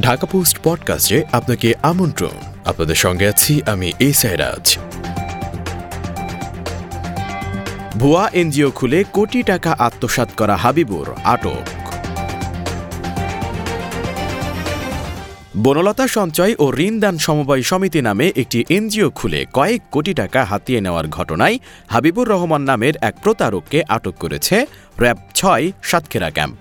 Dhaka post পডকাস্টে আপনাকে আমন্ত্রণ। আপনাদের সঙ্গে আছি আমি এই সাইরাজ। ভুয়া এনজিও খুলে কোটি টাকা আত্মসাৎ করা হাবিবুর আটক। বনলতা সঞ্চয় ও ঋণদান সমবায় সমিতি নামে একটি এনজিও খুলে কয়েক কোটি টাকা হাতিয়ে নেওয়ার ঘটনায় হাবিবুর রহমান নামের এক প্রতারককে আটক করেছে র্যাব ছয় সাতক্ষীরা ক্যাম্প।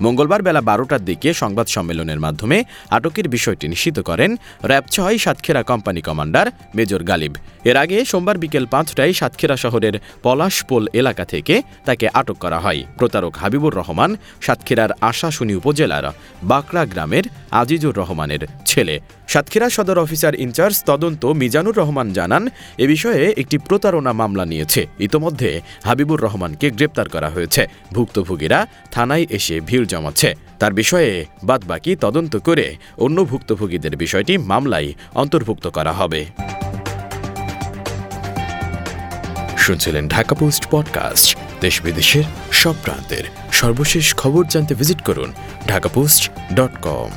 মঙ্গলবার বেলা বারোটার দিকে সংবাদ সম্মেলনের মাধ্যমে আটকের বিষয়টি নিশ্চিত করেন র্যাব ছয় Satkhira company commander major Galib. এর আগে সোমবার বিকেল পাঁচটায় সাতক্ষীরা শহরের পলাশপোল এলাকা থেকে তাকে আটক করা হয়। প্রতারক হাবিবুর রহমান সাতক্ষীরার আশাশুনি উপজেলার বাকড়া গ্রামের আজিজুর রহমানের ছেলে। সাতক্ষীরা সদর অফিসার ইনচার্জ তদন্ত মিজানুর রহমান জানান, এ বিষয়ে একটি প্রতারণা মামলা নিয়েছে। ইতোমধ্যে হাবিবুর রহমানকে গ্রেপ্তার করা হয়েছে। ভুক্তভোগীরা থানায় এসে ভিড় জমাচ্ছে। তার বিষয়ে বাদবাকি তদন্ত করে অন্য ভুক্তভোগীদের বিষয়টি মামলায় অন্তর্ভুক্ত করা হবে। শুনছিলেন ঢাকা পোস্ট পডকাস্ট, দেশ বিদেশের সব প্রান্তের সর্বশেষ খবর জানতে ভিজিট করুন ঢাকা পোস্ট ডট কম।